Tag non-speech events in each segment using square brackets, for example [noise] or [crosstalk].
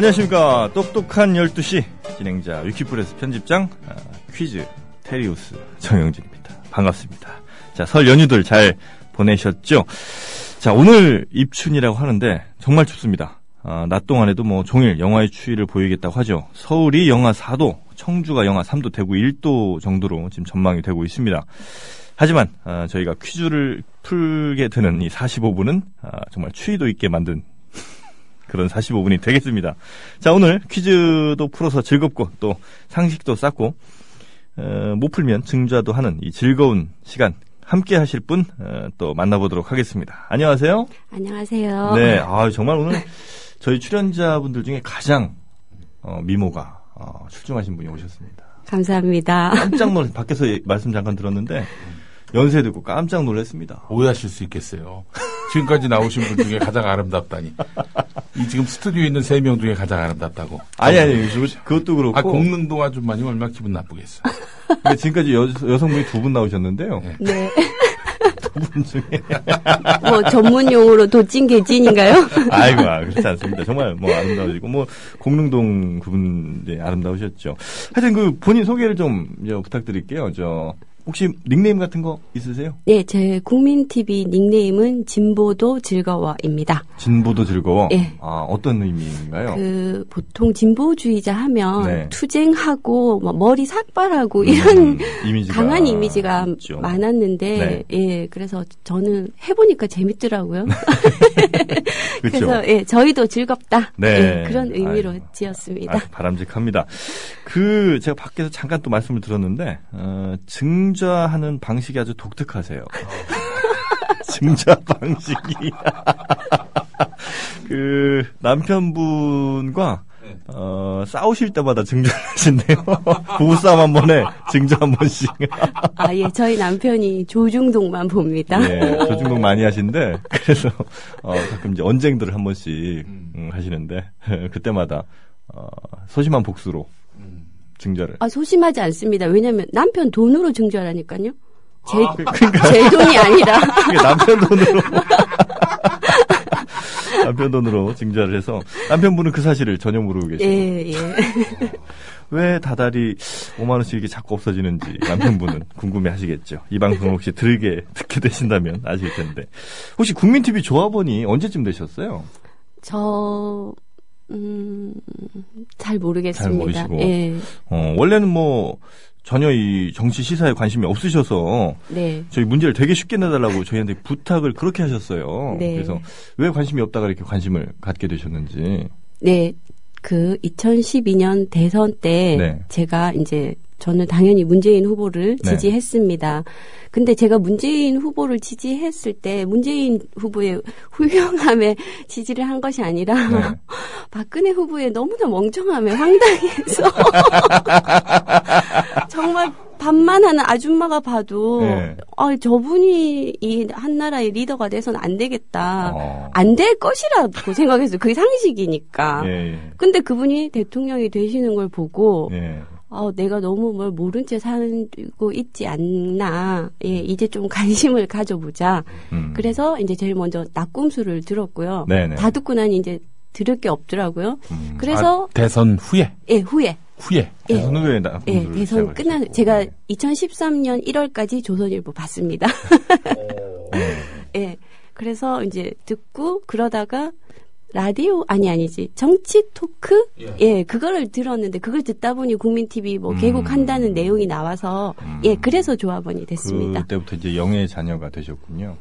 안녕하십니까. 똑똑한 12시 진행자 위키프레스 편집장 아, 퀴즈 테리우스 정영진입니다. 반갑습니다. 자, 설 연휴들 잘 보내셨죠? 자, 오늘 입춘이라고 하는데 정말 춥습니다. 아, 낮 동안에도 뭐 종일 영하의 추위를 보이겠다고 하죠. 서울이 영하 4도, 청주가 영하 3도, 대구 1도 정도로 지금 전망이 되고 있습니다. 하지만 아, 저희가 퀴즈를 풀게 되는 이 45분은 아, 정말 추위도 있게 만든 그런 45분이 되겠습니다. 자, 오늘 퀴즈도 풀어서 즐겁고 또 상식도 쌓고 어, 못 풀면 증자도 하는 이 즐거운 시간 함께 하실 분 또 만나보도록 하겠습니다. 안녕하세요. 안녕하세요. 네, 아 정말 오늘 저희 출연자분들 중에 가장 어, 미모가 어, 출중하신 분이 오셨습니다. 감사합니다. 깜짝 놀 밖에서 말씀 잠깐 들었는데 연세 듣고 깜짝 놀랐습니다. 오해하실 수 있겠어요. 지금까지 나오신 분 중에 가장 아름답다니. 이 지금 스튜디오에 있는 세 명 중에 가장 아름답다고. 아니 아니 그것도 그렇고 아 공릉동 아줌마님 얼마나 기분 나쁘겠어. 근데 지금까지 여, 여성분이 두 분 나오셨는데요. 네. 네. [laughs] 두분 중에 [laughs] 뭐 전문 용어로 도찐 개찐인가요? [laughs] 아이고 아, 그렇지 않습니다. 정말 뭐 아름다우시고 뭐 공릉동 그분 네, 아름다우셨죠. 하여튼 그 본인 소개를 좀 저, 부탁드릴게요. 저 혹시 닉네임 같은 거 있으세요? 네, 제 국민 TV 닉네임은 진보도 즐거워입니다. 진보도 즐거워. 예. 아 어떤 의미인가요? 그 보통 진보주의자 하면 네. 투쟁하고 뭐 머리 삭발하고 이런 음, [laughs] 이미지가 강한 이미지가 있죠. 많았는데 예, 그래서 저는 해보니까 재밌더라고요. [laughs] [laughs] 그래서 예, 저희도 즐겁다. 네. 예, 그런 의미로 아이고. 지었습니다. 아, 바람직합니다. 그 제가 밖에서 잠깐 또 말씀을 들었는데 어, 증 자하는 방식이 아주 독특하세요. [laughs] 증자 방식이 [laughs] 그 남편분과 네. 어, 싸우실 때마다 증자를 하신대요. [laughs] 부부싸움 한 번에 증자 한 번씩. 아, 예, 저희 남편이 조중동만 봅니다. 예, 조중동 많이 하신데 그래서 어, 가끔 이제 언쟁들을 한 번씩 음, 하시는데 그때마다 어, 소심한 복수로 음. 증자를 아, 소심하지 않습니다. 왜냐면 남편 돈으로 증자라니까요. 제, 그러니까 제 돈이 아니라. 남편 돈으로 [laughs] 남편 돈으로 증자를 해서 남편분은 그 사실을 전혀 모르고 계시고 예, 예. 왜 다달이 5만 원씩 이렇게 자꾸 없어지는지 남편분은 궁금해 하시겠죠. 이 방송 혹시 들게 듣게 되신다면 아실 텐데 혹시 국민 TV 조합원이 언제쯤 되셨어요? 저, 음, 잘 모르겠습니다. 잘 모르시고. 예, 어, 원래는 뭐 전혀 이 정치 시사에 관심이 없으셔서 네. 저희 문제를 되게 쉽게 내달라고 저희한테 부탁을 그렇게 하셨어요. 네. 그래서 왜 관심이 없다가 이렇게 관심을 갖게 되셨는지. 네. 그 2012년 대선 때 네. 제가 이제 저는 당연히 문재인 후보를 네. 지지했습니다. 근데 제가 문재인 후보를 지지했을 때 문재인 후보의 훌륭함에 [laughs] 지지를 한 것이 아니라 네. [laughs] 박근혜 후보의 너무나 멍청함에 황당해서 [laughs] 정말 반만 하는 아줌마가 봐도 네. 아 저분이 이 한나라의 리더가 돼서는 안 되겠다. 어. 안될 것이라고 생각했어요. 그게 상식이니까. 예, 예. 근데 그분이 대통령이 되시는 걸 보고 예. 아, 내가 너무 뭘 모른 채 살고 있지 않나. 예, 이제 좀 [laughs] 관심을 가져보자. 음. 그래서 이제 제일 먼저 낙곰수를 들었고요. 네네. 다 듣고 나니 이제 들을 게 없더라고요. 음. 그래서 아, 대선 후에 예, 후에 후에 예. 대선 후에 나 예, 대선 끝난 제가 2013년 1월까지 조선일보 봤습니다. [laughs] 예. 그래서 이제 듣고 그러다가 라디오 아니 아니지 정치 토크 예, 그거를 들었는데 그걸 듣다 보니 국민 TV 뭐 음. 개국한다는 내용이 나와서 예 그래서 조합원이 됐습니다. 그때부터 이제 영의 자녀가 되셨군요.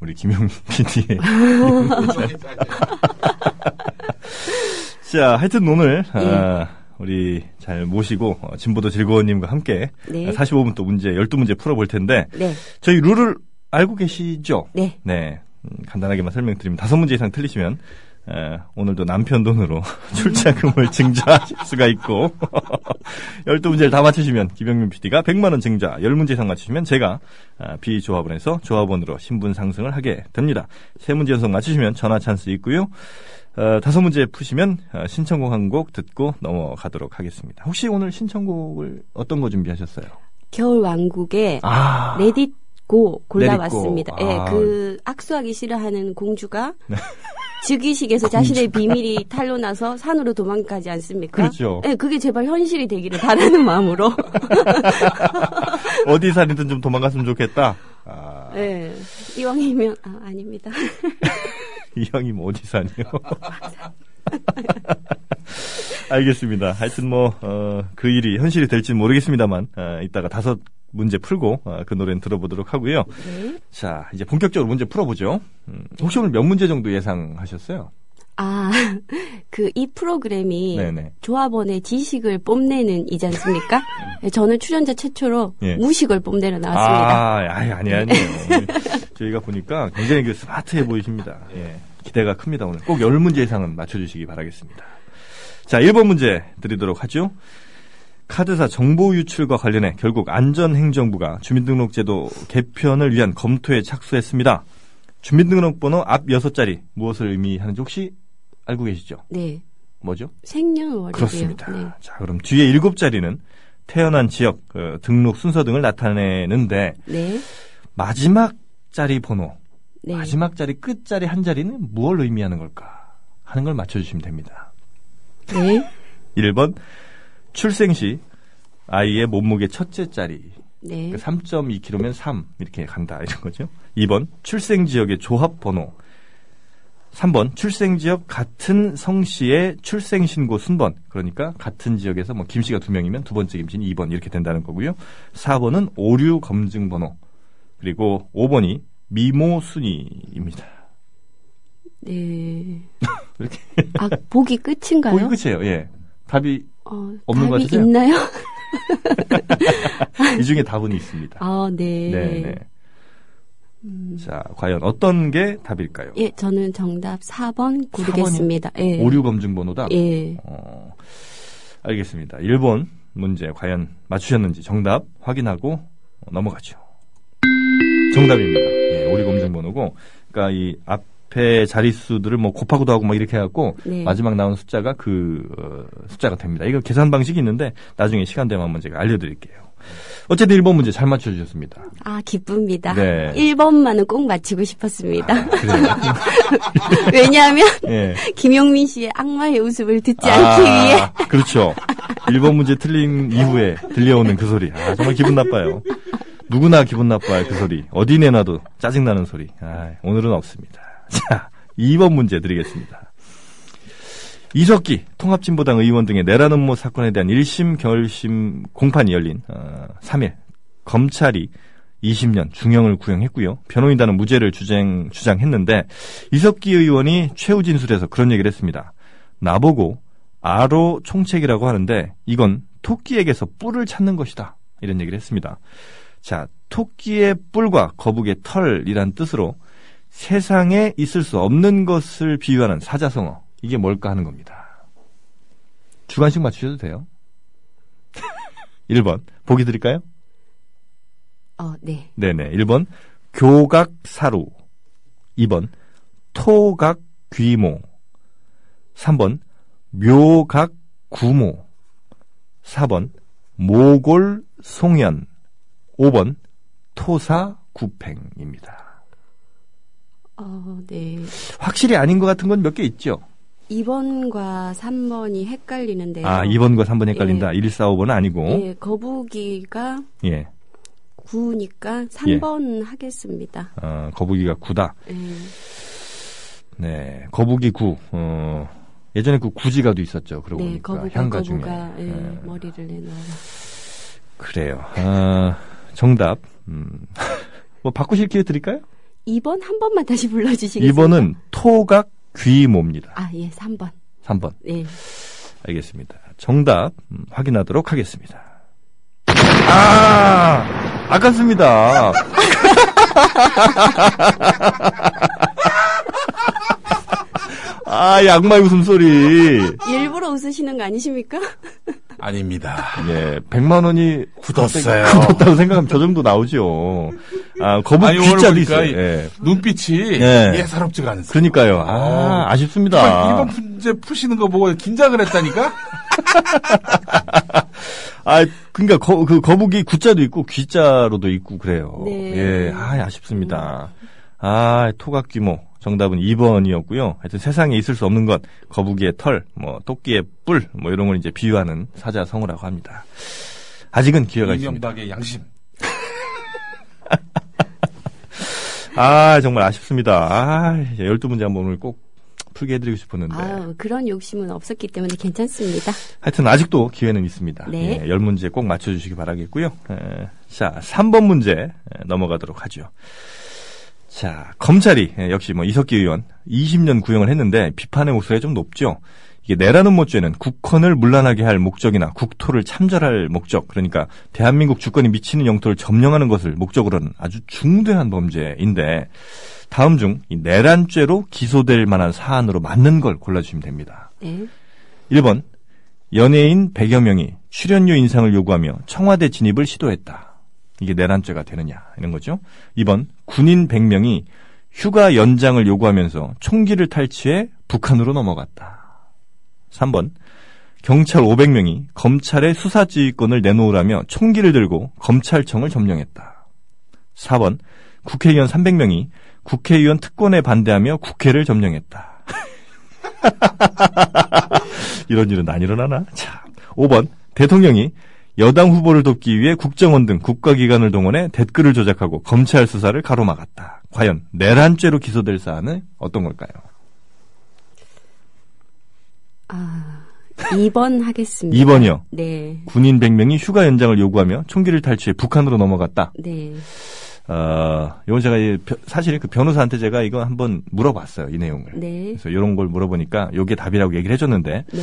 우리 김용민 PD의. [laughs] [laughs] [laughs] 자, 하여튼 오늘 예. 아, 우리 잘 모시고 어, 진보도 즐거운님과 함께 네. 45분 또 문제 12문제 풀어볼 텐데 네, 저희 룰을 알고 계시죠? 네. 네. 음, 간단하게만 설명드리면 다섯 문제 이상 틀리시면 에, 오늘도 남편 돈으로 [laughs] 출자금을 증자하실 수가 있고 [laughs] 12문제를 다 맞추시면 김영민 PD가 100만 원 증자 10문제 이상 맞추시면 제가 아, 비조합원에서 조합원으로 신분 상승을 하게 됩니다. 세 문제 연속 맞추시면 전화 찬스 있고요. 어, 다섯 문제 푸시면 어, 신청곡 한 곡 듣고 넘어가도록 하겠습니다. 혹시 오늘 신청곡을 어떤 거 준비하셨어요? 겨울 왕국의 아, 레딧 고 골라왔습니다. 예, 아. 그 악수하기 싫어하는 공주가 즉위식에서 자신의 비밀이 탄로나서 산으로 도망가지 않습니까? 그렇죠. 네, 그게 제발 현실이 되기를 바라는 마음으로. 어디 살이든 좀 도망갔으면 좋겠다. 아, 네, 이왕이면 아, 아닙니다. [laughs] 이 형님 어디 사니요? [laughs] 알겠습니다. 하여튼 뭐, 어, 그 일이 현실이 될지는 모르겠습니다만, 어, 이따가 다섯 문제 풀고, 어, 그 노래는 들어보도록 하고요. 네. 자, 이제 본격적으로 문제 풀어보죠. 음, 혹시 오늘 몇 문제 정도 예상하셨어요? 아, [laughs] 그 이 프로그램이 네네. 조합원의 지식을 뽐내는 이지 않습니까? 네, [laughs] 저는 출연자 최초로 예. 무식을 뽐내러 나왔습니다. 아, 아니, 아니, 아니에요. [laughs] 저희가 보니까 굉장히 그 스마트해 보이십니다. 예. 기대가 큽니다, 오늘. 꼭 10문제 이상은 맞춰주시기 바라겠습니다. 자, 1번 문제 드리도록 하죠. 카드사 정보 유출과 관련해 결국 안전행정부가 주민등록제도 개편을 위한 검토에 착수했습니다. 주민등록번호 앞 6자리 무엇을 의미하는지 혹시 알고 계시죠? 네. 뭐죠? 생년월일이요. 그렇습니다. 네. 자, 그럼 뒤에 일곱 자리는 태어난 지역, 어, 등록 순서 등을 나타내는데 네. 마지막 자리 번호, 네. 마지막 자리 끝 자리 한 자리는 무엇을 의미하는 걸까 하는 걸 맞춰주시면 됩니다. 네. 1번 출생 시 아이의 몸무게 첫째 자리 네. 3.2kg면 3 이렇게 간다 이런 거죠. 2번 출생 지역의 조합 번호 3번 출생 지역 같은 성씨의 출생 신고 순번 그러니까 같은 지역에서 뭐 김씨가 두 명이면 두 번째 김씨는 2번 이렇게 된다는 거고요. 4번은 오류 검증 번호 그리고 5번이 미모 순위입니다. 네. [laughs] 이렇게 아, 보기 끝인가요? 거기 끝이에요. 예. 답이 어, 없는 것 같으세요? 있나요? [laughs] 이 중에 답은 있습니다. 아, 네. 네, 네. 자, 과연 어떤 게 답일까요? 예, 저는 정답 4번 고르겠습니다. 예. 오류 검증 번호다. 예. 어, 알겠습니다. 1번 문제 과연 맞추셨는지 정답 확인하고 넘어가죠. 정답입니다. 예, 오류 검증 번호고, 그러니까 이 앞 에 자릿수들을 뭐 곱하고 더하고 막 이렇게 해갖고 네. 마지막 나온 숫자가 그 어, 숫자가 됩니다. 이거 계산 방식이 있는데 나중에 시간 되면 한번 제가 알려드릴게요. 어쨌든 1번 문제 잘 맞춰주셨습니다. 아, 기쁩니다. 네. 1번만은 꼭 맞히고 싶었습니다. 그래요. [laughs] 왜냐하면 예. 김용민 씨의 악마의 웃음을 듣지 않기 위해 아, 그렇죠. 1번 문제 틀린 이후에 들려오는 그 소리. 아, 정말 기분 나빠요. 누구나 기분 나빠요, 그 소리. 어디 내놔도 짜증나는 소리. 아, 오늘은 없습니다. 자, 2번 문제 드리겠습니다. 이석기 통합진보당 의원 등의 내란 음모 사건에 대한 1심 결심 공판이 열린 어, 3일 검찰이 20년 중형을 구형했고요. 변호인단은 무죄를 주장, 주장했는데 이석기 의원이 최후 진술에서 그런 얘기를 했습니다. 나보고 아로 총책이라고 하는데 이건 토끼에게서 뿔을 찾는 것이다. 이런 얘기를 했습니다. 자, 토끼의 뿔과 거북의 털이란 뜻으로 세상에 있을 수 없는 것을 비유하는 사자성어. 이게 뭘까 하는 겁니다. 주관식 맞추셔도 돼요. [laughs] 1번. 보기 드릴까요? 어, 네. 네네. 1번. 교각사루. 2번. 토각귀모. 3번. 묘각구모. 4번. 모골송연. 5번. 토사구팽입니다. 어, 네. 확실히 아닌 것 같은 건 몇 개 있죠? 2번과 3번이 헷갈리는데요. 아, 2번과 3번 헷갈린다. 1, 4, 5번은 아니고. 예, 거북이가 예. 9니까 3번 하겠습니다. 어, 거북이가 9다. 예. 네. 거북이 9. 어, 예전에 그 구지가도 있었죠. 그러고 네, 보니까 거북이가 향가 중에. 거북아 예, 예. 머리를 내놔라. 그래요. 아, 정답. 음. [laughs] 뭐 바꾸실 기회 드릴까요? 2번 한 번만 다시 불러주시겠습니까? 2번은 토각 귀모입니다. 아, 예, 3번. 3번. 네. 알겠습니다. 정답 음, 확인하도록 하겠습니다. 아, 아깝습니다. [laughs] 아, 양마의 웃음소리. 일부러 웃으시는 거 아니십니까? [laughs] 아닙니다. 예, 100만 원이 굳었어요. [laughs] 굳었다고 생각하면 저 정도 나오죠. 아, 거북 귀자도 있어요. 예. 눈빛이 예. 예사롭지가 않습니다. 그러니까요. 어. 아, 아 쉽습니다. 이번 문제 푸시는 거 보고 긴장을 했다니까? [laughs] 아, 그러니까 거, 그 거북이 구자도 있고 귀자로도 있고 그래요. 네. 예, 아, 아쉽습니다. 아, 토각 규모. 정답은 2번이었고요. 하여튼 세상에 있을 수 없는 것, 거북이의 털, 뭐, 토끼의 뿔, 뭐, 이런 걸 이제 비유하는 사자성어라고 합니다. 아직은 기회가 있습니다. 이명박의 양심. [laughs] 아, 정말 아쉽습니다. 아, 12문제 한번 오늘 꼭 풀게 해드리고 싶었는데. 아유, 그런 욕심은 없었기 때문에 괜찮습니다. 하여튼 아직도 기회는 있습니다. 네. 예, 10문제 꼭 맞춰주시기 바라겠고요. 에, 자, 3번 문제 에, 넘어가도록 하죠. 자, 검찰이 예, 역시 뭐 이석기 의원 20년 구형을 했는데 비판의 목소리가 좀 높죠. 이게 내라는 모죄는 국헌을 문란하게 할 목적이나 국토를 참절할 목적, 그러니까 대한민국 주권이 미치는 영토를 점령하는 것을 목적으로는 아주 중대한 범죄인데 다음 중 이 내란죄로 기소될 만한 사안으로 맞는 걸 골라주시면 됩니다. 네. 1번 연예인 100여 명이 출연료 인상을 요구하며 청와대 진입을 시도했다. 이게 내란죄가 되느냐 이런 거죠. 2번 군인 100명이 휴가 연장을 요구하면서 총기를 탈취해 북한으로 넘어갔다. 3번 경찰 500명이 검찰의 수사지휘권을 내놓으라며 총기를 들고 검찰청을 점령했다. 4번 국회의원 300명이 국회의원 특권에 반대하며 국회를 점령했다. [laughs] 이런 일은 안 일어나나? 자, 5번 대통령이 여당 후보를 돕기 위해 국정원 등 국가기관을 동원해 댓글을 조작하고 검찰 수사를 가로막았다. 과연 내란죄로 기소될 사안은 어떤 걸까요? 아, 2번 하겠습니다. 2번이요. 네. 군인 100명이 휴가 연장을 요구하며 총기를 탈취해 북한으로 넘어갔다. 네. 어, 이건 제가 사실 그 변호사한테 제가 이거 한번 물어봤어요, 이 내용을. 네. 그래서 이런 걸 물어보니까 요게 답이라고 얘기를 해줬는데 네.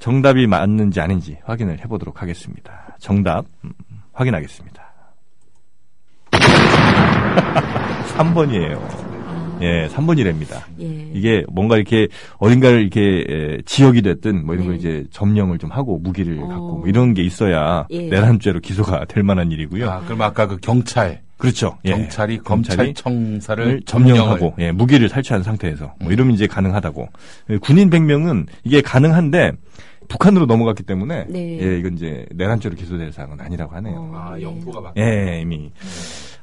정답이 맞는지 아닌지 확인을 해보도록 하겠습니다. 정답 음, 확인하겠습니다. [laughs] 3번이에요. 아, 예, 3번이랍니다. 예. 이게 뭔가 이렇게 어딘가를 이렇게 에, 지역이 됐든 뭐 이런 걸 네. 이제 점령을 좀 하고 무기를 어. 갖고 뭐 이런 게 있어야 예. 내란죄로 기소가 될 만한 일이고요. 아, 그럼 아까 그 경찰, 그렇죠. 예. 경찰이 검찰이 검찰청사를 을 점령하고 예, 무기를 탈취한 상태에서 뭐 이러면 이제 가능하다고. 예, 군인 100명은 이게 가능한데 북한으로 넘어갔기 때문에 네. 예, 이건 이제 내란죄로 기소될 사항은 아니라고 하네요. 어, 아, 네. 영토가 막. 예, 이미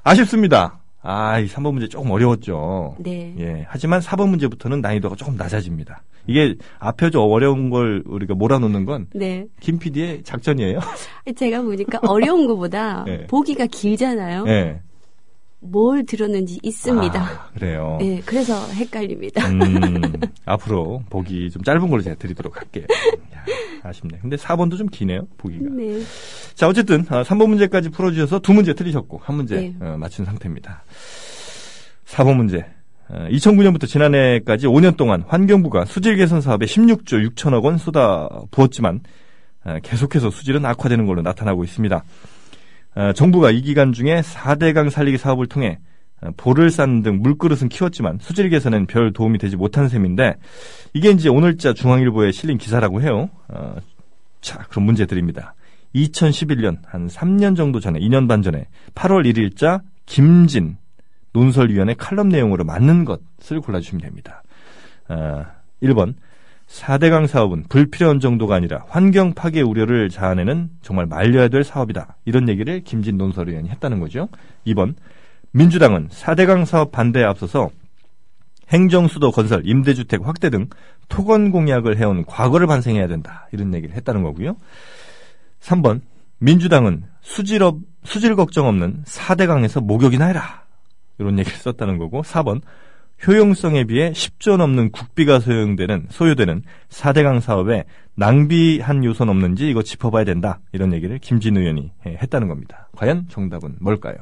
아쉽습니다. 아, 이 3번 문제 조금 어려웠죠. 네. 예. 하지만 4번 문제부터는 난이도가 조금 낮아집니다. 이게 앞에 저 어려운 걸 우리가 몰아놓는 건 네. 김 PD의 작전이에요. [laughs] 제가 보니까 어려운 것보다 네. 보기가 길잖아요. 예. 뭘 들었는지 있습니다. 아, 그래요. 네, 그래서 헷갈립니다. 음, [laughs] 앞으로 보기 좀 짧은 걸로 제가 드리도록 할게요. 야, 아쉽네. 근데 4번도 좀 기네요, 보기가. 네. 자, 어쨌든, 3번 문제까지 풀어주셔서 두 문제 틀리셨고, 한 문제 네. 어, 맞춘 상태입니다. 4번 문제. 2009년부터 지난해까지 5년 동안 환경부가 수질 개선 사업에 16조 6천억 원 쏟아 부었지만, 어, 계속해서 수질은 악화되는 걸로 나타나고 있습니다. 어, 정부가 이 기간 중에 4대강 살리기 사업을 통해 어, 볼을 쌓는 등 물그릇은 키웠지만 수질 개선엔 별 도움이 되지 못한 셈인데 이게 이제 오늘자 중앙일보에 실린 기사라고 해요. 어, 자, 그럼 문제 드립니다. 2011년 한 3년 정도 전에 2년 반 전에 8월 1일자 김진 논설위원회 칼럼 내용으로 맞는 것을 골라주시면 됩니다. 어, 1번 4대강 사업은 불필요한 정도가 아니라 환경 파괴 우려를 자아내는 정말 말려야 될 사업이다. 이런 얘기를 김진 논설위원이 했다는 거죠. 2번 민주당은 4대강 사업 반대에 앞서서 행정수도 건설, 임대주택 확대 등 토건 공약을 해온 과거를 반성해야 된다. 이런 얘기를 했다는 거고요. 3번 민주당은 수질업, 수질 걱정 없는 4대강에서 목욕이나 해라. 이런 얘기를 썼다는 거고 4번 효용성에 비해 10조 넘는 국비가 소용되는 소요되는 4대강 사업에 낭비한 요소는 없는지 이거 짚어봐야 된다. 이런 얘기를 김진 의원이 예, 했다는 겁니다. 과연 정답은 뭘까요?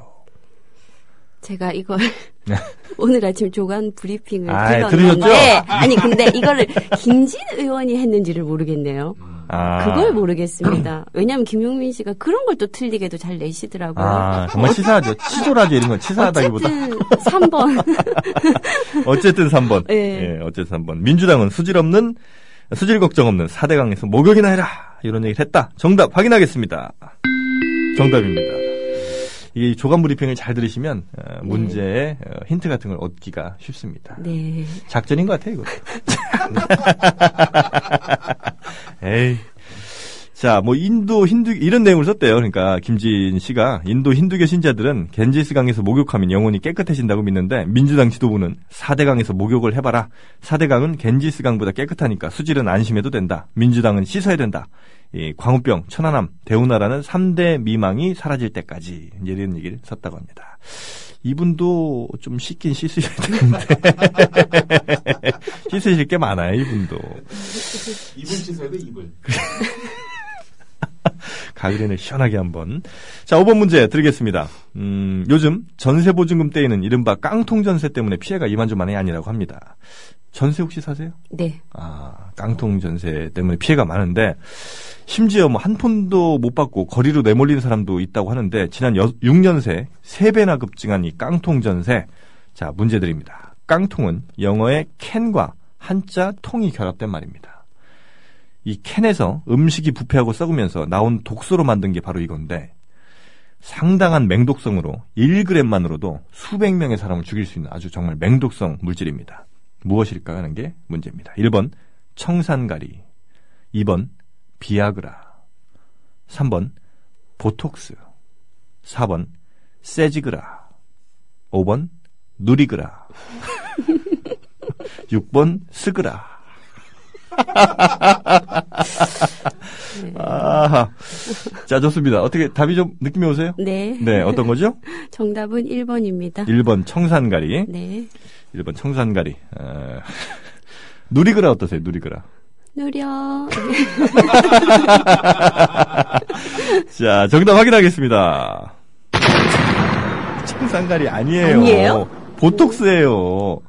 제가 이걸 [laughs] 오늘 아침 조간 브리핑을 네. 아이, 들었는데? 아니 근데 이거를 김진 의원이 했는지를 모르겠네요. 아, 그걸 모르겠습니다. [clears throat] 왜냐하면 김용민 씨가 그런 걸 또 틀리게도 잘 내시더라고요. 아, 정말 치사하죠. 치졸하죠. 이런 건 치사하다기보다. 어쨌든 3번. [laughs] 어쨌든 3번. 예. 예, 어쨌든 3번. 민주당은 수질 없는, 수질 걱정 없는 4대강에서 목욕이나 해라. 이런 얘기를 했다. 정답 확인하겠습니다. 정답입니다. 이 조간 브리핑을 잘 들으시면 어, 문제의 어, 힌트 같은 걸 얻기가 쉽습니다. 네. 작전인 것 같아요, 이것도. [laughs] 에이. 자, 뭐 인도 힌두 이런 내용을 썼대요. 그러니까 김진 씨가 인도 힌두교 신자들은 겐지스 강에서 목욕하면 영혼이 깨끗해진다고 믿는데 민주당 지도부는 4대 강에서 목욕을 해봐라. 4대 강은 겐지스 강보다 깨끗하니까 수질은 안심해도 된다. 민주당은 씻어야 된다. 이 광우병, 천안함, 대우나라는 3대 미망이 사라질 때까지 이제 이런 얘기를 썼다고 합니다. 이분도 좀 씻긴 씻으셔야 되는데. [laughs] 씻으실 게 많아요 이분도. 입을 씻어야 돼, 입을. [laughs] 가을에는 시원하게 한번. 자 5번 문제 드리겠습니다. 음, 요즘 전세 보증금 떼이는 이른바 깡통 전세 때문에 피해가 이만저만이 아니라고 합니다 전세 혹시 사세요? 네. 아 깡통 전세 때문에 피해가 많은데 심지어 뭐 한 푼도 못 받고 거리로 내몰리는 사람도 있다고 하는데 지난 6년 새 3배나 급증한 이 깡통 전세. 자, 문제 드립니다. 깡통은 영어의 캔과 한자 통이 결합된 말입니다. 이 캔에서 음식이 부패하고 썩으면서 나온 독소로 만든 게 바로 이건데 상당한 맹독성으로 1g만으로도 수백 명의 사람을 죽일 수 있는 아주 정말 맹독성 물질입니다. 무엇일까 하는 게 문제입니다. 1번 청산가리 2번 비아그라. 3번 보톡스. 4번 세지그라. 5번 누리그라. [laughs] 6번 스그라 아, 자 좋습니다. 어떻게 답이 좀 느낌이 오세요? 네. 네, 어떤 거죠? [laughs] 정답은 1번입니다. 1번 청산가리. 네. 1번 청산가리. 어, 누리그라 어떠세요? 누리그라. 누려. [laughs] 자, 정답 확인하겠습니다. 청산가리 아니에요. 아니에요? 보톡스예요.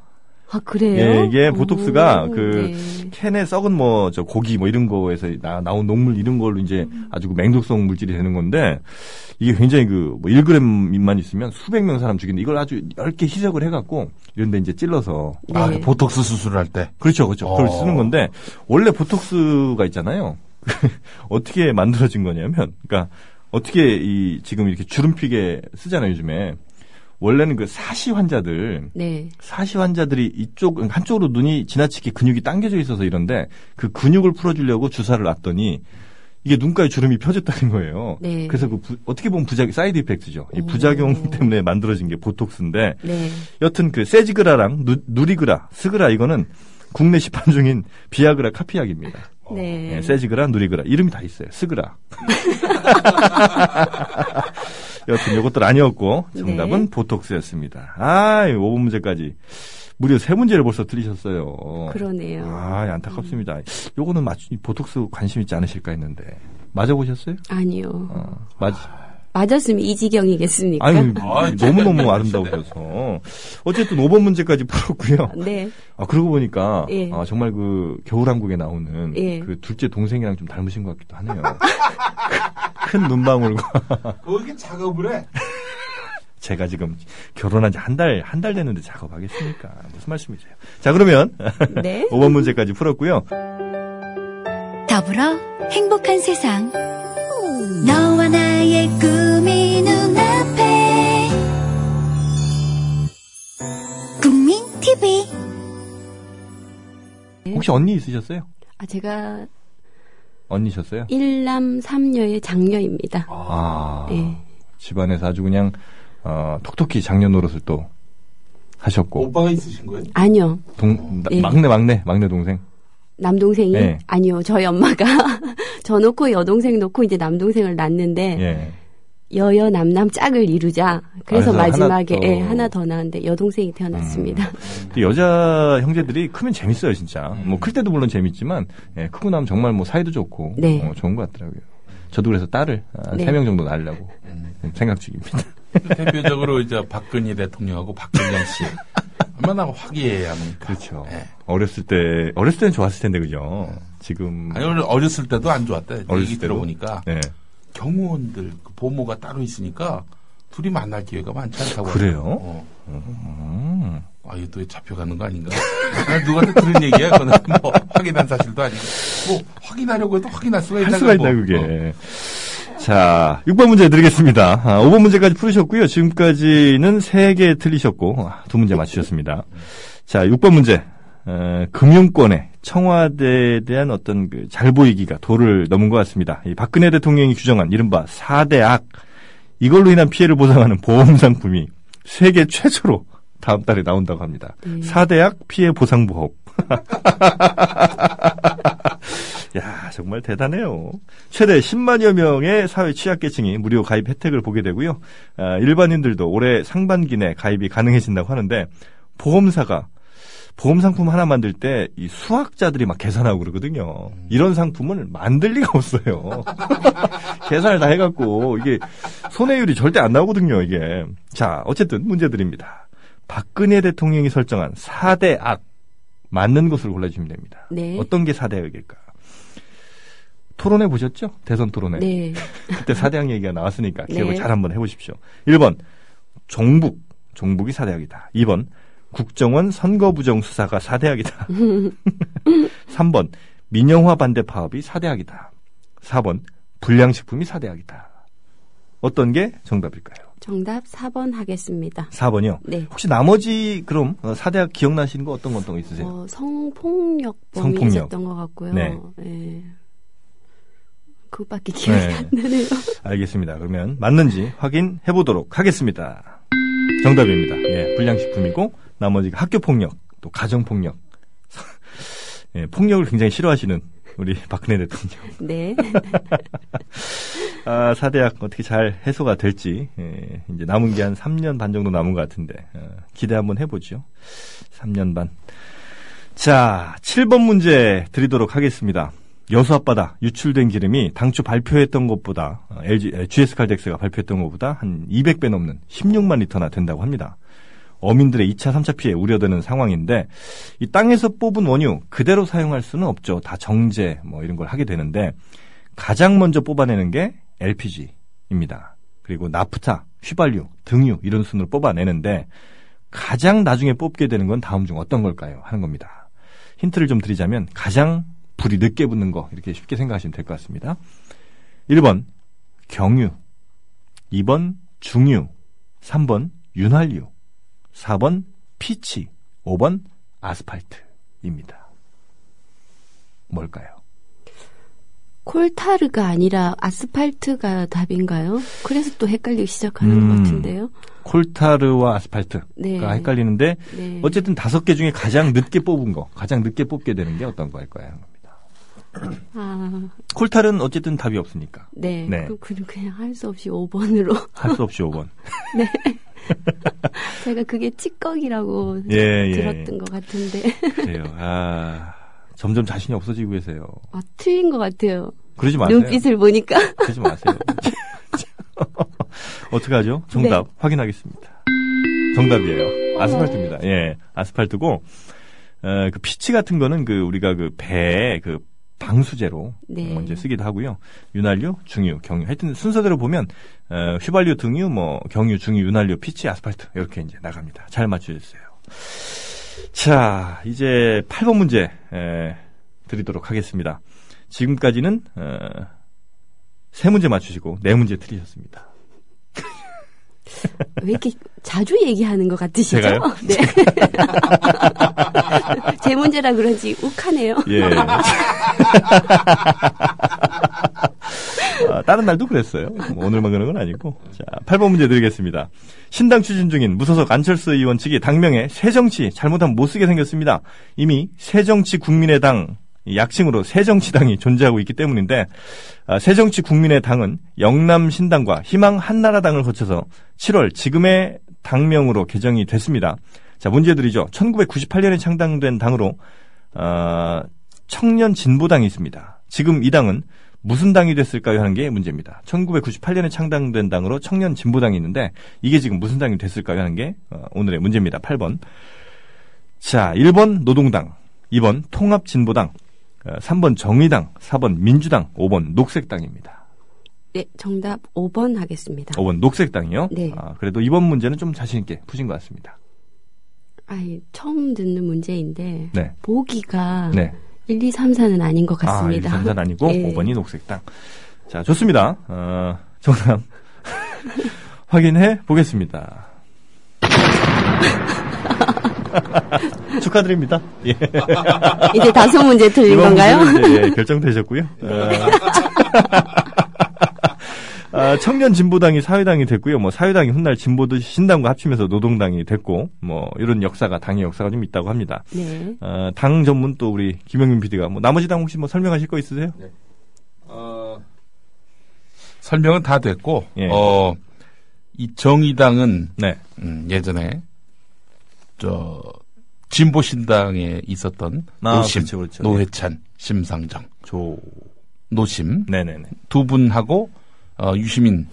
아, 그래요? 예, 이게 보톡스가 오, 그 네. 캔에 썩은 뭐 저 고기 뭐 이런 거에서 나, 나온 녹물 이런 걸로 이제 아주 그 맹독성 물질이 되는 건데 이게 굉장히 그뭐 1g만 있으면 수백 명 사람 죽이는데 이걸 아주 얇게 희석을 해갖고 이런데 이제 찔러서 아, 네. 보톡스 수술할 때. 그렇죠, 그렇죠. 그걸 어. 쓰는 건데 원래 보톡스가 있잖아요. [laughs] 어떻게 만들어진 거냐면, 그러니까 어떻게 이 지금 이렇게 주름피게 쓰잖아요 요즘에. 원래는 그 사시 환자들, 네. 사시 환자들이 이쪽 한쪽으로 눈이 지나치게 근육이 당겨져 있어서 이런데 그 근육을 풀어주려고 주사를 놨더니 이게 눈가에 주름이 펴졌다는 거예요. 네. 그래서 그 부- 어떻게 보면 부작 side effect죠. 이 오. 부작용 때문에 만들어진 게 보톡스인데 네. 여튼 그 세지그라랑 누, 누리그라, 스그라 이거는 국내 시판 중인 비아그라 카피약입니다. 네. 예, 세지그라, 누리그라 이름이 다 있어요. 스그라. [laughs] 여튼 이것들 아니었고 정답은 네. 보톡스였습니다. 아, 5번 문제까지 무려 세 문제를 벌써 틀리셨어요. 그러네요. 아, 안타깝습니다. 요거는 맞 보톡스 관심 있지 않으실까 했는데 맞아보셨어요? 아니요. 어, 맞. 맞았으면 이 지경이겠습니까? 아유, [laughs] 아, 너무너무 아름다우셔서. 어쨌든 5번 문제까지 [laughs] 풀었고요. 네. 아, 그러고 보니까, 예. 아, 정말 그, 겨울왕국에 나오는 예. 그 둘째 동생이랑 좀 닮으신 것 같기도 하네요. [laughs] 큰 눈망울과. 왜 이렇게 작업을 해? 제가 지금 결혼한 지 한 달, 한 달 됐는데 작업하겠습니까? 무슨 말씀이세요? 자, 그러면 네. 5번 문제까지 풀었고요. 더불어 행복한 세상. 너와 나의 꿈이 눈앞에. 국민 TV. 혹시 언니 있으셨어요? 아, 제가 언니셨어요? 일남 삼녀의 장녀입니다. 아. 네. 집안에서 아주 그냥, 어, 톡톡히 장년 노릇을 또 하셨고. 오빠가 있으신 거예요? 아니요. 동, 나- 예. 막내, 막내, 막내 동생. 남동생이? 네. 아니요. 저희 엄마가 [laughs] 저 놓고 여동생 놓고 이제 남동생을 낳는데 예. 여여 남남 짝을 이루자. 그래서 그래서 하나 마지막에 더- 예, 하나 더 낳았는데 여동생이 태어났습니다. 또 여자 형제들이 크면 재밌어요, 진짜. 뭐 클 때도 물론 재밌지만 예, 크고 나면 정말 뭐 사이도 좋고 네. 어, 좋은 것 같더라고요. 저도 그래서 딸을 한 네. 세명 정도 낳으려고 생각 중입니다. [laughs] 대표적으로 이제 박근희 대통령하고 박근영 씨. 얼마나 화기애애하면 그렇죠. 네. 어렸을 때 어렸을 때는 좋았을 텐데 그죠. 지금 아니 어렸을 때도 안 좋았대. 어렸을 때도? 들어보니까 네. 경호원들 그 보모가 따로 있으니까 둘이 만날 기회가 많지 않다고. 그래요? 어. 음. 아, 이거 또 잡혀가는 거 아닌가? 아, 누구한테 들은 얘기야? 그거는 뭐 확인한 사실도 아니고. 뭐 확인하려고 해도 확인할 수가 있나? 할 수가 뭐. 있나 그게. 어. 자, 6번 문제 드리겠습니다. 아, 5번 문제까지 풀으셨고요. 지금까지는 3개 틀리셨고 아, 두 문제 맞추셨습니다. 자, 6번 문제. 어, 금융권의 청와대에 대한 어떤 그 잘 보이기가 도를 넘은 것 같습니다. 이 박근혜 대통령이 규정한 이른바 4대 악 이걸로 인한 피해를 보상하는 보험 상품이 세계 최초로 다음 달에 나온다고 합니다. 네. 4대 악 피해 보상 보험. [laughs] 야, 정말 대단해요. 최대 10만여 명의 사회 취약계층이 무료 가입 혜택을 보게 되고요. 아, 일반인들도 올해 상반기 내 가입이 가능해진다고 하는데 보험사가 보험 상품 하나 만들 때 이 수학자들이 막 계산하고 그러거든요. 이런 상품을 만들 리가 없어요. [laughs] 계산을 다 해갖고 이게 손해율이 절대 안 나오거든요. 이게 자 어쨌든 문제 드립니다. 박근혜 대통령이 설정한 4대 악 맞는 것을 골라주시면 됩니다. 네. 어떤 게 4대 악일까? 토론해 보셨죠? 대선 토론회. 네. [laughs] 그때 4대 악 얘기가 나왔으니까 기억을 네. 잘 한번 해보십시오. 1번 종북. 종북이 4대 악이다. 2번 국정원 선거부정 수사가 4대 악이다. 3번 민영화 반대 파업이 4대 악이다. 4번 불량식품이 4대 악이다. 어떤 게 정답일까요? 정답 4번 하겠습니다. 4번이요. 네. 혹시 나머지 그럼 어, 4대 악 기억나시는 거 어떤 거 어떤 거 있으세요? 어, 성폭력범이 성폭력. 있었던 것 같고요. 네. 예. 그것밖에 기억이 네. 안 나네요. 알겠습니다. 그러면 맞는지 확인해 보도록 하겠습니다. 정답입니다. 예, 불량식품이고 나머지가 학교 폭력, 또 가정 폭력. [laughs] 예, 폭력을 굉장히 싫어하시는 우리 [laughs] 박근혜 대통령. 네. [laughs] 아, 사대학 어떻게 잘 해소가 될지 예, 이제 남은 게 한 3년 반 정도 남은 것 같은데 어, 기대 한번 해보죠. 3년 반. 자, 7번 문제 드리도록 하겠습니다. 여수 앞바다 유출된 기름이 당초 발표했던 것보다 어, LG 에, GS 칼텍스가 발표했던 것보다 한 200배 넘는 16만 리터나 된다고 합니다. 어민들의 2차, 3차 피해 우려되는 상황인데 이 땅에서 뽑은 원유 그대로 사용할 수는 없죠. 다 정제 뭐 이런 걸 하게 되는데 가장 먼저 뽑아내는 게 LPG입니다. 그리고 나프타, 휘발유, 등유 이런 순으로 뽑아내는데 가장 나중에 뽑게 되는 건 다음 중 어떤 걸까요? 하는 겁니다. 힌트를 좀 드리자면 가장 불이 늦게 붙는 거 이렇게 쉽게 생각하시면 될 것 같습니다. 1번 경유, 2번 중유, 3번 윤활유, 4번 피치, 5번 아스팔트입니다. 뭘까요? 콜타르가 아니라 아스팔트가 답인가요? 그래서 또 헷갈리기 시작하는 음. 것 같은데요. 콜타르와 아스팔트가 네. 헷갈리는데 네. 어쨌든 다섯 개 중에 가장 늦게 뽑은 거, 가장 늦게 뽑게 되는 게 어떤 거일 거예요? 아, 콜탈은 어쨌든 답이 없으니까 네. 네. 그, 그, 그냥 할 수 없이 5번으로. [laughs] 할 수 없이 5번. [laughs] 제가 그게 찌꺼기라고 예, 예. 들었던 것 같은데. 그래요. 아, 점점 자신이 없어지고 계세요. 아, 틀린 것 같아요. 그러지 마세요. 눈빛을 보니까. 그러지 마세요. [laughs] 어떡하죠? 정답 확인하겠습니다. 정답이에요. 아스팔트입니다. 예, 아스팔트고 어, 그 피치 같은 거는 그 우리가 그 배에 그 방수제로 네. 어, 이제 쓰기도 하고요. 윤활유, 중유, 경유. 하여튼 순서대로 보면 어, 휘발유, 등유, 뭐 경유, 중유, 윤활유, 피치, 아스팔트 이렇게 이제 나갑니다. 잘 맞추셨어요. 자, 이제 8번 문제 에, 드리도록 하겠습니다. 지금까지는 어, 세 문제 맞추시고 네 문제 틀리셨습니다. 왜 이렇게 자주 얘기하는 것 같으시죠? 제가요? [laughs] 네. [laughs] 제 문제라 그런지 욱하네요. 예. [laughs] 아, 다른 날도 그랬어요. 뭐 오늘만 그런 건 아니고. 자, 8번 문제 드리겠습니다. 신당 추진 중인 무소속 안철수 의원 측이 당명에 새정치 잘못하면 못 쓰게 생겼습니다. 이미 새정치 국민의당 이 약칭으로 새정치당이 존재하고 있기 때문인데 아, 새정치 국민의 당은 영남 신당과 희망 한나라당을 거쳐서 7월 지금의 당명으로 개정이 됐습니다. 자 문제 드리죠. 1998년에 창당된 당으로 아, 청년 진보당이 있습니다. 지금 이 당은 무슨 당이 됐을까요? 하는 게 문제입니다. 1998년에 창당된 당으로 청년 진보당이 있는데 이게 지금 무슨 당이 됐을까요? 하는 게 어, 오늘의 문제입니다. 8번. 자, 1번 노동당, 2번 통합진보당, 어, 3번 정의당, 4번 민주당, 5번 녹색당입니다. 네, 정답 5번 하겠습니다. 5번 녹색당이요? 네. 아, 그래도 이번 문제는 좀 자신있게 푸신 것 같습니다. 아이, 처음 듣는 문제인데 네. 보기가 네. 1, 2, 3, 4는 아닌 것 아, 같습니다. 삼산 아니고 예. 5번이 녹색당. 자, 좋습니다. 어, 정답 [laughs] 확인해 보겠습니다. [laughs] [laughs] 축하드립니다. 예. [laughs] 이제 다섯 문제 틀린 건가요? [laughs] 예, 결정되셨고요. 어. 아, 청년 진보당이 사회당이 됐고요. 뭐 사회당이 훗날 진보도 신당과 합치면서 노동당이 됐고 뭐 이런 역사가 당의 역사가 좀 있다고 합니다. 네. 어, 당 전문 또 우리 김영민 PD가 뭐 나머지 당 혹시 뭐 설명하실 거 있으세요? 설명은 다 됐고, 예. 어, 이 정의당은 네. 음, 예전에 저 진보 신당에 있었던 아, 노심, 그렇죠, 그렇죠. 노회찬, 심상정, 조. 노심 네네네. 두 분하고 어, 유시민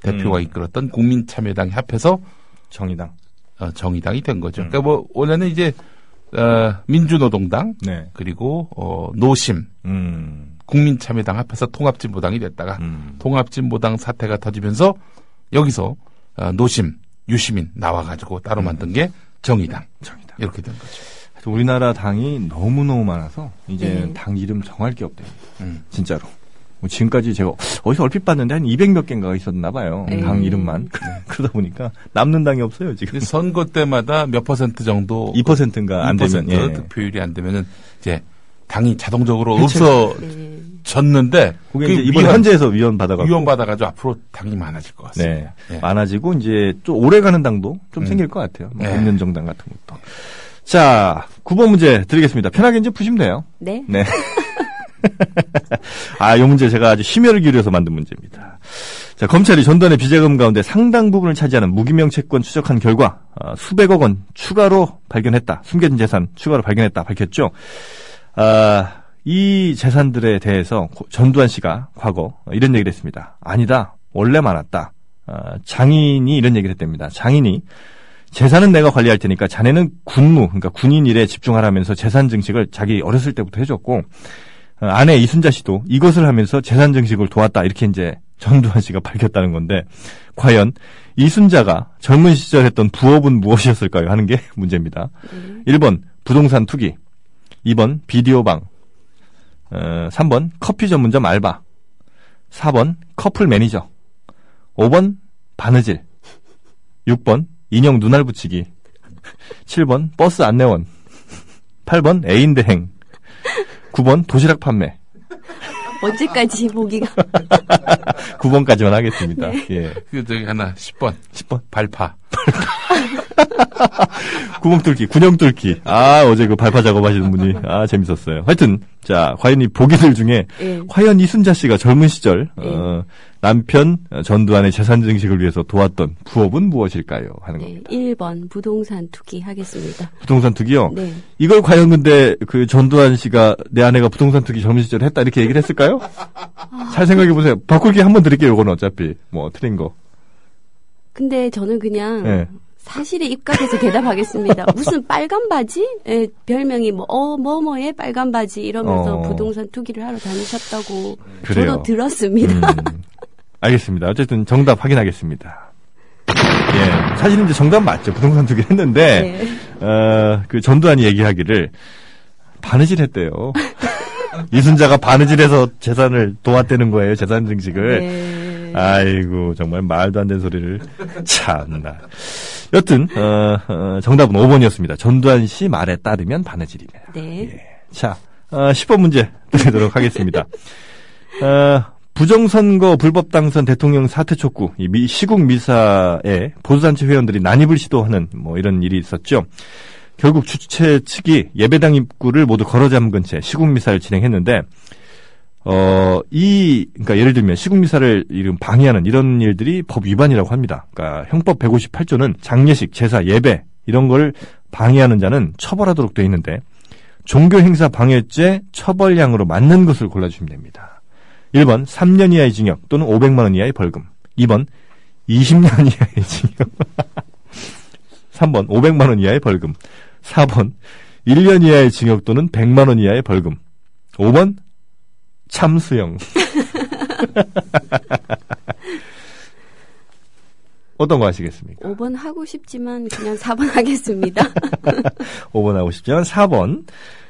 대표가 음. 이끌었던 국민참여당이 합해서 정의당. 어, 정의당이 된 거죠. 음. 그러니까 뭐 원래는 이제 어, 민주노동당 네. 그리고 어, 노심, 음. 국민참여당 합해서 통합진보당이 됐다가 음. 통합진보당 사태가 터지면서 여기서 어, 노심, 유시민 나와가지고 따로 만든 게 정의당 정의당. 이렇게 된 거죠. 우리나라 당이 너무너무 많아서 이제 네. 당 이름 정할 게 없대요. 음. 진짜로. 뭐 지금까지 제가 어디서 얼핏 봤는데 한 200 몇 개인가가 있었나 봐요. 네. 당 이름만. [laughs] 그러다 보니까 남는 당이 없어요, 지금. 선거 때마다 몇 퍼센트 정도 2%인가 안 되면 2% 예. 득표율이 안 되면은 이제 당이 자동적으로. 네. 없어 졌는데 그게 이제 이번 현재에서 위원 받아가지고 위원 받아가지고 앞으로 당이 많아질 것 같습니다. 네. 예. 많아지고 이제 또 오래 가는 당도 좀 음. 생길 것 같아요. 뭐 네. 국민 정당 같은 것도. 자, 9번 문제 드리겠습니다. 편하게 이제 푸시면 돼요. 네. 네. [laughs] 아, 요 문제 제가 아주 심혈을 기울여서 만든 문제입니다. 자, 검찰이 전두환의 비자금 가운데 상당 부분을 차지하는 무기명 채권 추적한 결과 아, 수백억 원 추가로 발견했다. 숨겨진 재산 추가로 발견했다. 밝혔죠. 아, 이 재산들에 대해서 고- 전두환 씨가 과거 이런 얘기를 했습니다. 아니다. 원래 많았다. 아, 장인이 이런 얘기를 했답니다. 장인이 재산은 내가 관리할 테니까 자네는 군무, 그러니까 군인 일에 집중하라면서 재산 증식을 자기 어렸을 때부터 해줬고, 어, 아내 이순자 씨도 이것을 하면서 재산 증식을 도왔다. 이렇게 이제 전두환 씨가 [laughs] 밝혔다는 건데, 과연 이순자가 젊은 시절 했던 부업은 무엇이었을까요? 하는 게 [laughs] 문제입니다. 1번, 부동산 투기. 2번, 비디오방. 어, 3번, 커피 전문점 알바. 4번, 커플 매니저. 5번, 바느질. 6번, 인형 눈알 붙이기. 7번, 버스 안내원. 8번, 애인 대행. 9번, 도시락 판매. 언제까지 보기가 [laughs] 9번까지만 하겠습니다. 예. 그 저기 하나 10번 10번. 발파. [laughs] 구멍 뚫기, 구멍 뚫기. 아, 어제 그 발파 작업하시는 분이, 아, 재밌었어요. 하여튼, 자, 과연 이 보기들 중에, 예. 과연 이순자 씨가 젊은 시절, 어, 남편 전두환의 재산 증식을 위해서 도왔던 부업은 무엇일까요? 하는 네. 겁니다. 1번 부동산 투기 하겠습니다. 부동산 투기요? 네. 이걸 과연 근데 그 전두환 씨가 내 아내가 부동산 투기 젊은 시절에 했다 이렇게 얘기를 했을까요? [laughs] 잘 생각해 보세요. 바꿀게 한번 드릴게요. 이건 어차피 뭐 틀린 거. 근데 저는 그냥 예. 사실에 입각해서 대답하겠습니다. [laughs] 무슨 빨간 바지? 예, 별명이 뭐, 어, 뭐뭐의 빨간 바지 이러면서 어. 부동산 투기를 하러 다니셨다고 그래요. 저도 들었습니다. 음, 알겠습니다. 어쨌든 정답 확인하겠습니다. 예, 사실은 이제 정답 맞죠. 부동산 투기 했는데 네. 어, 그 전두환이 얘기하기를 바느질 했대요. [laughs] 이순자가 바느질해서 재산을 도왔다는 거예요. 재산 증식을. 네. 아이고 정말 말도 안 되는 소리를 참나. 여튼 어, 어, 정답은 5번이었습니다. 전두환 씨 말에 따르면 바느질이네요. 네. 자, 어, 10번 문제 드리도록 하겠습니다. 어, 부정선거 불법 당선 대통령 사퇴 촉구, 이 미- 시국 미사에 보수단체 회원들이 난입을 시도하는 뭐 이런 일이 있었죠. 결국 주최 측이 예배당 입구를 모두 걸어 잠근 채 시국 미사를 진행했는데, 어, 이, 그러니까 예를 들면 시국 미사를 이런 방해하는 이런 일들이 법 위반이라고 합니다. 그러니까 형법 158조는 장례식, 제사, 예배 이런 걸 방해하는 자는 처벌하도록 되어 있는데 종교 행사 방해죄 처벌량으로 맞는 것을 골라주시면 됩니다. 1번 3년 이하의 징역 또는 500만 원 이하의 벌금. 2번 20년 [laughs] 이하의 징역. [laughs] 3번 500만 원 이하의 벌금. 4번 1년 이하의 징역 또는 100만 원 이하의 벌금. 5번 참수형. [laughs] 어떤 거 하시겠습니까? 5번 하고 싶지만 그냥 4번 하겠습니다. [laughs] 5번 하고 싶지만 4번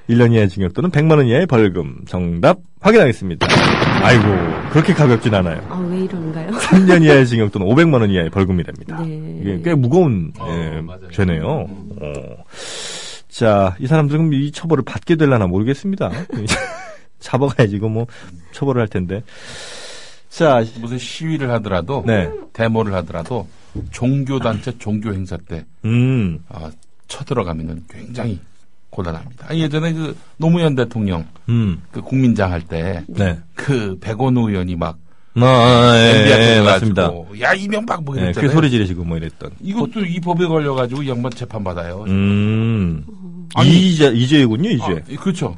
1년 이하의 징역 또는 100만 원 이하의 벌금 정답 확인하겠습니다. 아이고, 그렇게 가볍진 않아요. 아, 왜 이러는가요? 3년 이하의 징역 또는 500만 원 이하의 벌금이 됩니다. 네. 이게 꽤 무거운 예, 맞아요. 죄네요. 어. 자, 이 사람들은 이 처벌을 받게 될라나 모르겠습니다. [laughs] 잡아가야지 이거 뭐 처벌을 할 텐데. 자, 무슨 시위를 하더라도 네, 데모를 하더라도 종교 단체 종교 행사 때 음, 아, 쳐들어가면은 굉장히 곤란합니다. 아니, 예전에 그 노무현 대통령 음, 그 국민장 할때 네. 그 백원우 의원이 막 아, 예, 예, 예, 맞습니다. 야 이명박 뭐 예, 이랬잖아요. 그 소리 지르시고 뭐 이랬던. 이것도 이 법에 걸려가지고 이 양반 재판 받아요. 음, 아니, 이제 이제군요, 이제. 아, 예, 그렇죠.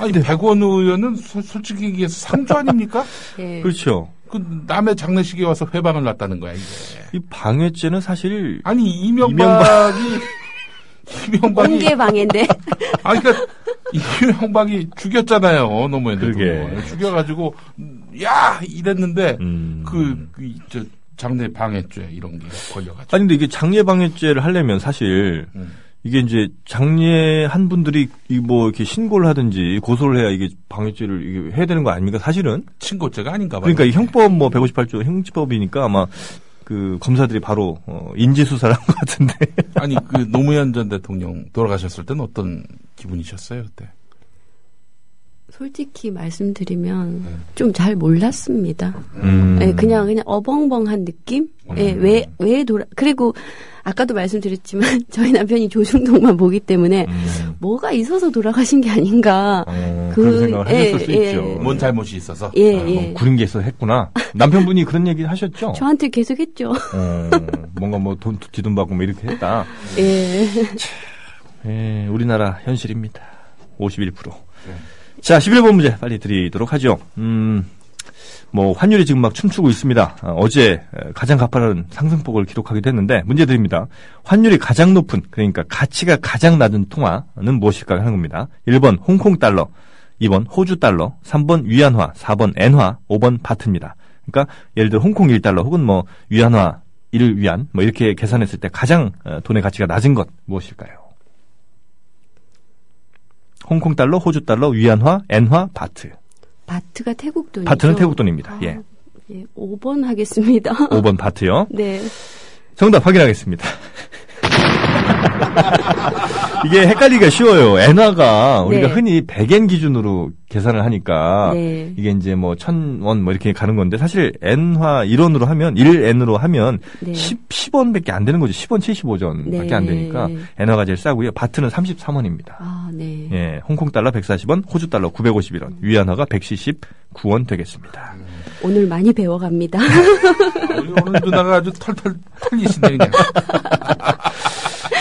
아니 백원우 의원은 소- 솔직히 얘기해서 상주 아닙니까? [laughs] 예. 그렇죠. 그 남의 장례식에 와서 회방을 놨다는 거야 이게. 이 방해죄는 사실 아니 이명박이 [laughs] 이명박이 공개 방해인데. 아니 그러니까 이명박이 죽였잖아요 노무현. 대통령 죽여가지고 야 이랬는데 음. 그, 그, 저, 장례 방해죄 이런 게 걸려가지고. 아니 근데 이게 장례 방해죄를 하려면 사실 음. 이게 이제 장례한 분들이 이 뭐 이렇게 신고를 하든지 고소를 해야 이게 방해죄를 이게 해야 되는 거 아닙니까? 사실은 친고죄가 아닌가 봐요. 그러니까 이 형법 뭐 158조 형집법이니까 아마 그 검사들이 바로 어, 인지 수사를 한 것 같은데. 아니, 그 노무현 전 대통령 돌아가셨을 때는 어떤 기분이셨어요, 그때? 솔직히 말씀드리면 네. 좀잘 몰랐습니다. 음. 예, 그냥 그냥 어벙벙한 느낌? 예, 왜, 왜 돌아, 그리고 아까도 말씀드렸지만 [laughs] 저희 남편이 조중동만 보기 때문에 음. 뭐가 있어서 돌아가신 게 아닌가. 어, 그- 그런 생각을 예, 하셨을 수 예. 있죠. 뭔 잘못이 있어서? 예, 아, 예. 뭐 구린 게 있어 했구나. 남편분이 그런 얘기 하셨죠? 저한테 계속 했죠. 어, 뭔가 뭐 돈 뒤돈 받고 뭐 이렇게 했다. 예. 예, 우리나라 현실입니다. 51%. 네. 자, 11번 문제 빨리 드리도록 하죠. 음, 뭐, 환율이 지금 막 춤추고 있습니다. 어, 제 가장 가파른 상승폭을 기록하기도 했는데, 문제 드립니다. 환율이 가장 높은, 그러니까 가치가 가장 낮은 통화는 무엇일까 하는 겁니다. 1번 홍콩 달러, 2번 호주 달러, 3번 위안화, 4번 엔화, 5번 바트입니다. 그러니까 예를 들어 홍콩 1달러 혹은 뭐 위안화 1위안 뭐 이렇게 계산했을 때 가장 어, 돈의 가치가 낮은 것 무엇일까요? 홍콩 달러, 호주 달러, 위안화, 엔화, 바트. 바트가 태국 돈이죠. 바트는 태국 돈입니다. 아, 예. 예, 5번 하겠습니다. 5번 바트요. [laughs] 네. 정답 확인하겠습니다. [laughs] 이게 헷갈리기가 쉬워요. 엔화가 우리가 네. 흔히 100엔 기준으로 계산을 하니까 네. 이게 이제 뭐 1000원 뭐 이렇게 가는 건데 사실 엔화 1원으로 하면 1엔으로 하면 네. 10 10원밖에 안 되는 거죠. 10원 75전밖에 안 네. 되니까 엔화가 제일 싸고요. 바트는 33원입니다. 아, 네. 예, 홍콩 달러 140원, 호주 달러 951원, 위안화가 179원 되겠습니다. 오늘 많이 배워갑니다. 우리 오늘 누나가 아주 털털 털리시네, 그냥. [laughs]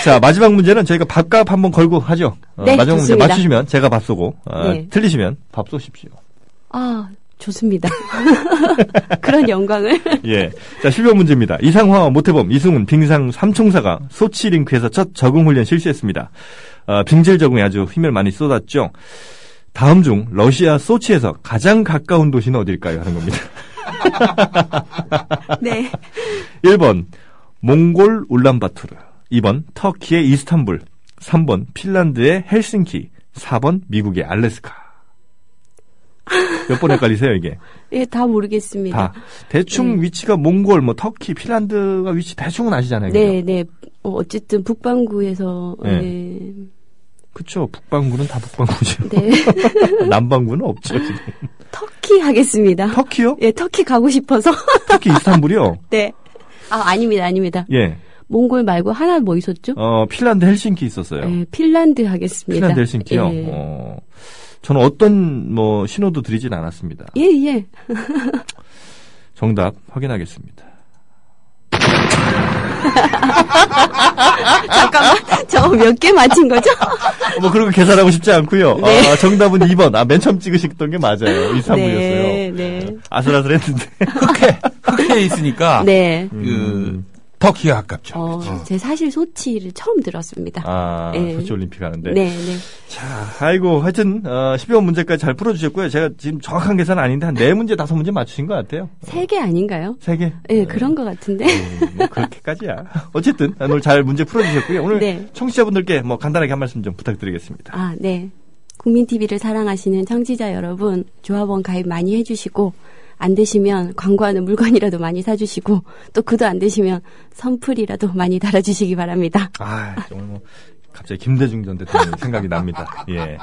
자, 마지막 문제는 저희가 밥값 한번 걸고 하죠. 어, 네, 마지막 문제 좋습니다. 맞추시면 제가 밥 쏘고, 어, 네. 틀리시면 밥 쏘십시오. 아, 좋습니다. [laughs] 그런 영광을. [laughs] 예. 자, 10번 문제입니다. 이상화, 모태범, 이승훈, 빙상 삼총사가 소치 링크에서 첫 적응 훈련 실시했습니다. 어, 빙질 적응에 아주 힘을 많이 쏟았죠. 다음 중 러시아 소치에서 가장 가까운 도시는 어딜까요? 하는 겁니다. [laughs] 네. 1번 몽골 울란바토르 2번 터키의 이스탄불 3번 핀란드의 헬싱키 4번 미국의 알래스카 몇 번 헷갈리세요 이게 [laughs] 예, 다 모르겠습니다. 다 대충 네. 위치가 몽골 뭐 터키 핀란드가 위치 대충은 아시잖아요 네, 네. 어, 어쨌든 북반구에서 네. 네. 그쵸 북반구는 다 북반구죠 네. [laughs] 남반구는 없죠 지금 터키 하겠습니다. 터키요? 예, 터키 가고 싶어서. 터키 이스탄불이요? [laughs] 네. 아, 아닙니다. 아닙니다. 예. 몽골 말고 하나 뭐 있었죠? 어 핀란드 헬싱키 있었어요 예, 핀란드 하겠습니다. 핀란드 헬싱키요? 예. 어, 저는 어떤 뭐 신호도 드리진 않았습니다 예, 예. [laughs] 정답 확인하겠습니다. [laughs] 잠깐만. 저 몇 개 맞힌 거죠? [laughs] 뭐 그런 거 계산하고 싶지 않고요. 네. 아, 정답은 2번. 아, 맨 처음 찍으셨던 게 맞아요. 2, 3부였어요. 네, 네. 아슬아슬했는데. 흑해, 흑해에 있으니까. 네. 그, 음. 터키가 가깝죠. 어, 어. 제 사실 소치를 처음 들었습니다. 아, 네. 소치 올림픽 하는데. 네, 네. 자, 아이고, 하여튼, 어, 12번 문제까지 잘 풀어주셨고요. 제가 지금 정확한 계산은 아닌데, 한 4문제, 5문제 맞추신 것 같아요. 세개 아닌가요? 3개? 예, 그런 것 같은데. 음, 뭐 그렇게까지야. 어쨌든, 오늘 잘 문제 풀어주셨고요. 오늘 네. 청취자분들께 뭐 간단하게 한 말씀 좀 부탁드리겠습니다. 아, 네. 국민 TV를 사랑하시는 청취자 여러분, 조합원 가입 많이 해주시고 안 되시면 광고하는 물건이라도 많이 사주시고 또 그도 안 되시면 선풀이라도 많이 달아주시기 바랍니다. 아, 정말 뭐 갑자기 김대중 전 대통령 생각이 납니다. 예.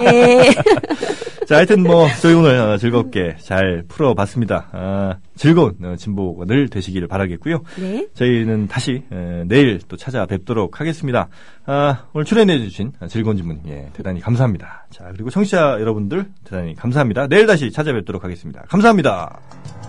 예. [laughs] 자, 하여튼 뭐 저희 오늘 어, 즐겁게 잘 풀어봤습니다. 아, 즐거운 어, 진보가 늘 되시기를 바라겠고요. 네. 저희는 다시 에, 내일 또 찾아뵙도록 하겠습니다. 아, 오늘 출연해주신 즐거운 질문 예, 대단히 감사합니다. 자, 그리고 청취자 여러분들 대단히 감사합니다. 내일 다시 찾아뵙도록 하겠습니다. 감사합니다.